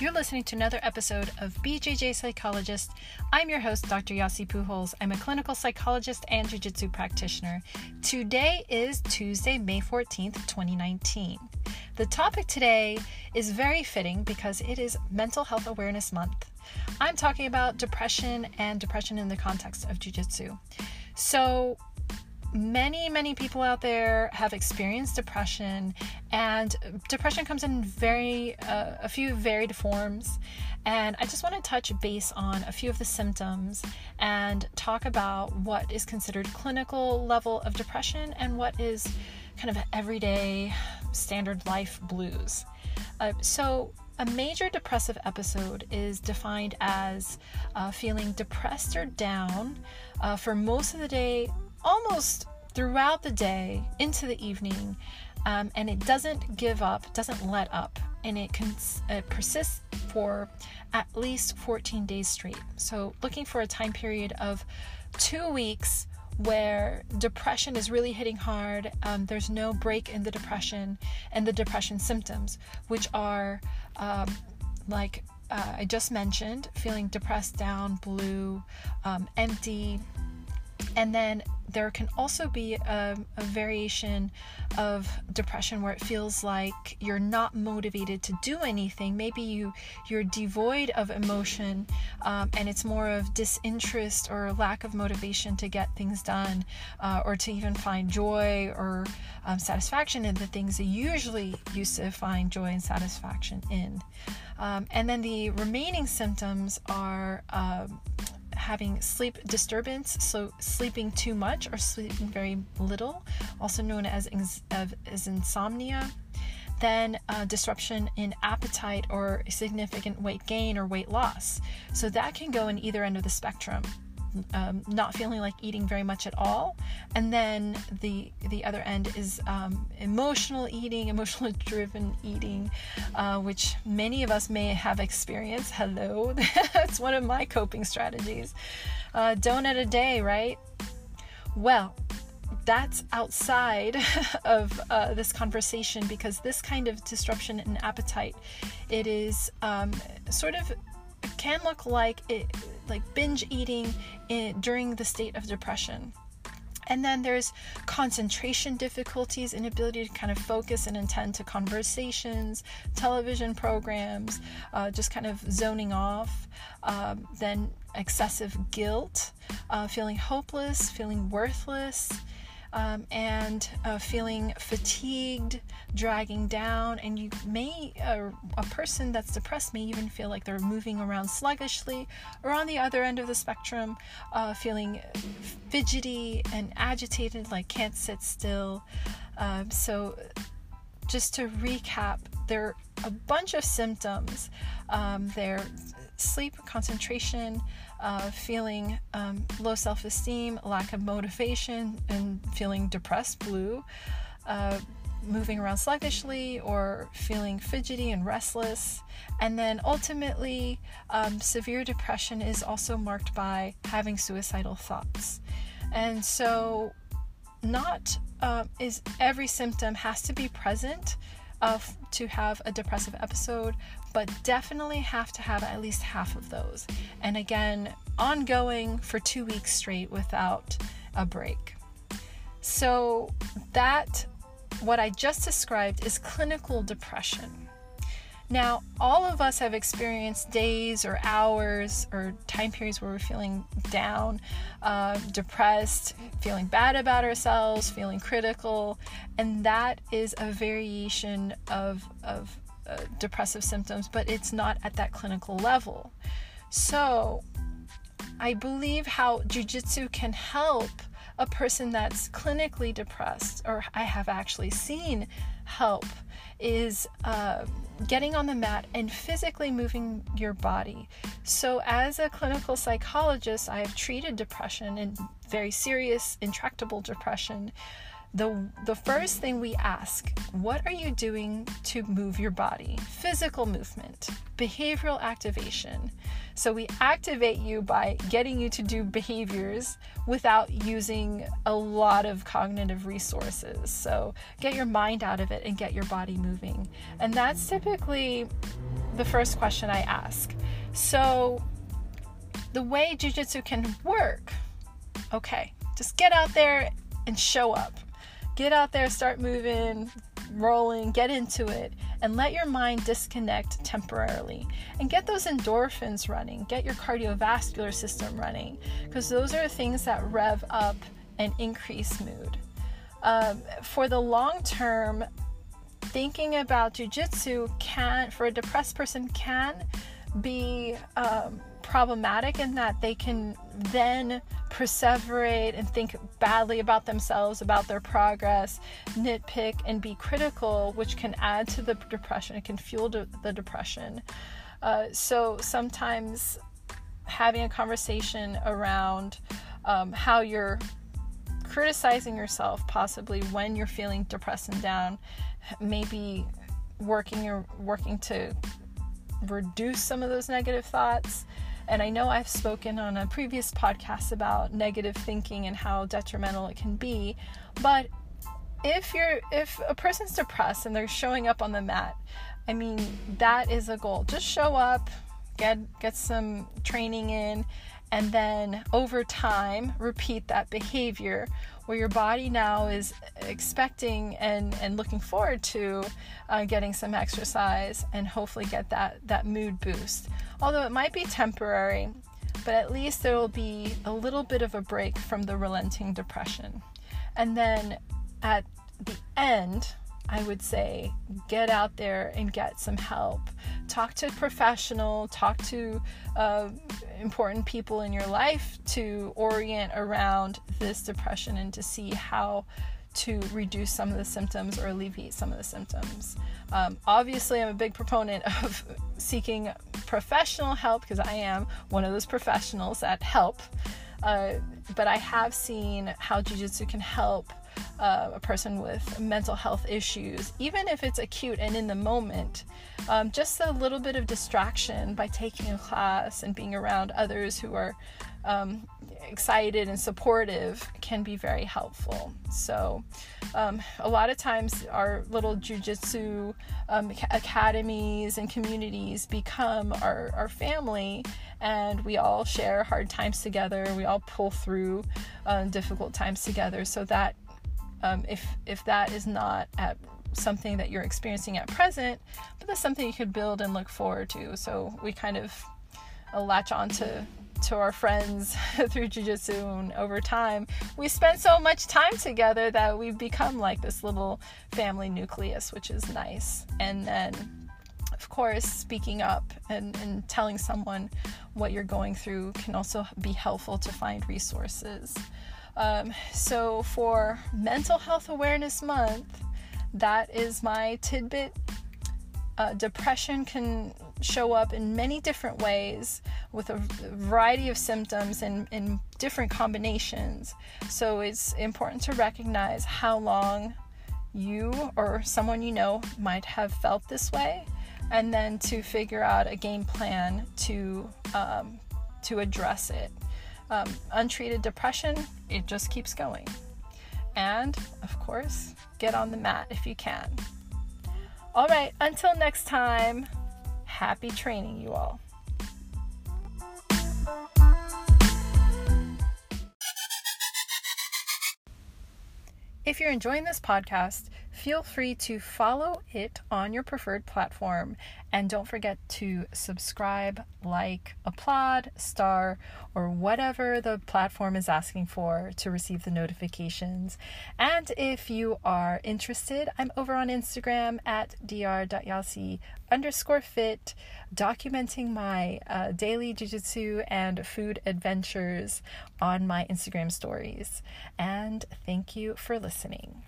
You're listening to another episode of BJJ Psychologist. I'm your host, Dr. Yasi Pujols. I'm a clinical psychologist and jiu jitsu practitioner. Today is Tuesday, May 14th, 2019. The topic today is very fitting because it is Mental Health Awareness Month. I'm talking about depression and depression in the context of jiu jitsu. So, many, many people out there have experienced depression, and depression comes in very uh, a few varied forms. And I just want to touch base on a few of the symptoms and talk about what is considered clinical level of depression and what is kind of everyday standard life blues. Uh, so, a major depressive episode is defined as uh, feeling depressed or down uh, for most of the day almost throughout the day into the evening, um, and it doesn't give up, doesn't let up, and it can uh, persist for at least 14 days straight. So, looking for a time period of two weeks where depression is really hitting hard. Um, there's no break in the depression and the depression symptoms, which are um, like uh, I just mentioned feeling depressed, down, blue, um, empty, and then there can also be a, a, variation of depression where it feels like you're not motivated to do anything. Maybe you you're devoid of emotion, um, and it's more of disinterest or lack of motivation to get things done, uh, or to even find joy or um, satisfaction in the things that you usually used to find joy and satisfaction in. Um, and then the remaining symptoms are um, having sleep disturbance, so sleeping too much or sleeping very little, also known as, as insomnia. Then uh, disruption in appetite or significant weight gain or weight loss. So that can go in either end of the spectrum um, not feeling like eating very much at all, and then the the other end is um, emotional eating, emotional driven eating, uh, which many of us may have experienced. Hello, that's one of my coping strategies. Uh, donut a day, right? Well, that's outside of uh, this conversation because this kind of disruption in appetite, it is um, sort of can look like it like binge eating in, during the state of depression. And then there's concentration difficulties, inability to kind of focus and attend to conversations, television programs, uh, just kind of zoning off. Um, then excessive guilt, uh, feeling hopeless, feeling worthless, um, and uh, feeling fatigued, dragging down, and you may, uh, a person that's depressed may even feel like they're moving around sluggishly, or on the other end of the spectrum, uh, feeling fidgety and agitated, like can't sit still. Um, so, just to recap, there are a bunch of symptoms. Um, there sleep, concentration, uh, feeling um, low self esteem, lack of motivation, and feeling depressed, blue, uh, moving around sluggishly, or feeling fidgety and restless. And then ultimately, um, severe depression is also marked by having suicidal thoughts. And so, not uh, is every symptom has to be present of to have a depressive episode, but definitely have to have at least half of those. And again, ongoing for two weeks straight without a break. So, that, what I just described, is clinical depression. Now, all of us have experienced days or hours or time periods where we're feeling down, uh, depressed, feeling bad about ourselves, feeling critical, and that is a variation of, of uh, depressive symptoms, but it's not at that clinical level. So, I believe how jujitsu can help a person that's clinically depressed, or I have actually seen help, is uh, getting on the mat and physically moving your body. So, as a clinical psychologist, I have treated depression and very serious, intractable depression the the first thing we ask what are you doing to move your body? Physical movement behavioral activation. So we activate you by getting you to do behaviors without using a lot of cognitive resources. So get your mind out of it and get your body moving. And that's typically the first question i ask. So the way jiu-jitsu can work okay just get out there and show up Get out there, start moving, rolling, get into it, and let your mind disconnect temporarily. And get those endorphins running, get your cardiovascular system running, because those are things that rev up and increase mood. Um, for the long term, thinking about jujitsu can, for a depressed person, can be um, problematic in that they can then perseverate and think badly about themselves, about their progress, nitpick, and be critical, which can add to the depression. It can fuel the depression. Uh, so sometimes having a conversation around um, how you're criticizing yourself, possibly when you're feeling depressed and down, maybe working or working to reduce some of those negative thoughts and I know I've spoken on a previous podcast about negative thinking and how detrimental it can be, but if you're if a person's depressed and they're showing up on the mat, I mean, that is a goal. Just show up, get get some training in and then over time repeat that behavior where your body now is expecting and, and looking forward to uh, getting some exercise and hopefully get that, that mood boost. Although it might be temporary, but at least there will be a little bit of a break from the relenting depression. And then at the end, I would say get out there and get some help. Talk to a professional, talk to uh, important people in your life to orient around this depression and to see how to reduce some of the symptoms or alleviate some of the symptoms. Um, obviously, I'm a big proponent of seeking professional help because I am one of those professionals that help. Uh, but I have seen how Jiu Jitsu can help uh, a person with mental health issues, even if it's acute and in the moment, um, just a little bit of distraction by taking a class and being around others who are um, excited and supportive can be very helpful. So, um, a lot of times, our little jujitsu um, academies and communities become our, our family, and we all share hard times together. We all pull through uh, difficult times together. So, that um, if if that is not at something that you're experiencing at present, but that's something you could build and look forward to. So we kind of uh, latch on to to our friends through jiu-jitsu and over time. We spent so much time together that we've become like this little family nucleus which is nice. And then of course speaking up and, and telling someone what you're going through can also be helpful to find resources um, so, for Mental Health Awareness Month, that is my tidbit. Uh, depression can show up in many different ways with a variety of symptoms and in different combinations. So, it's important to recognize how long you or someone you know might have felt this way and then to figure out a game plan to um, to address it um, untreated depression, it just keeps going. And, of course, get on the mat if you can. All right, until next time, happy training, you all. If you're enjoying this podcast, feel free to follow it on your preferred platform. And don't forget to subscribe, like, applaud, star, or whatever the platform is asking for to receive the notifications. And if you are interested, I'm over on Instagram at dr.yasi underscore fit, documenting my uh, daily jujitsu and food adventures on my Instagram stories. And thank you for listening.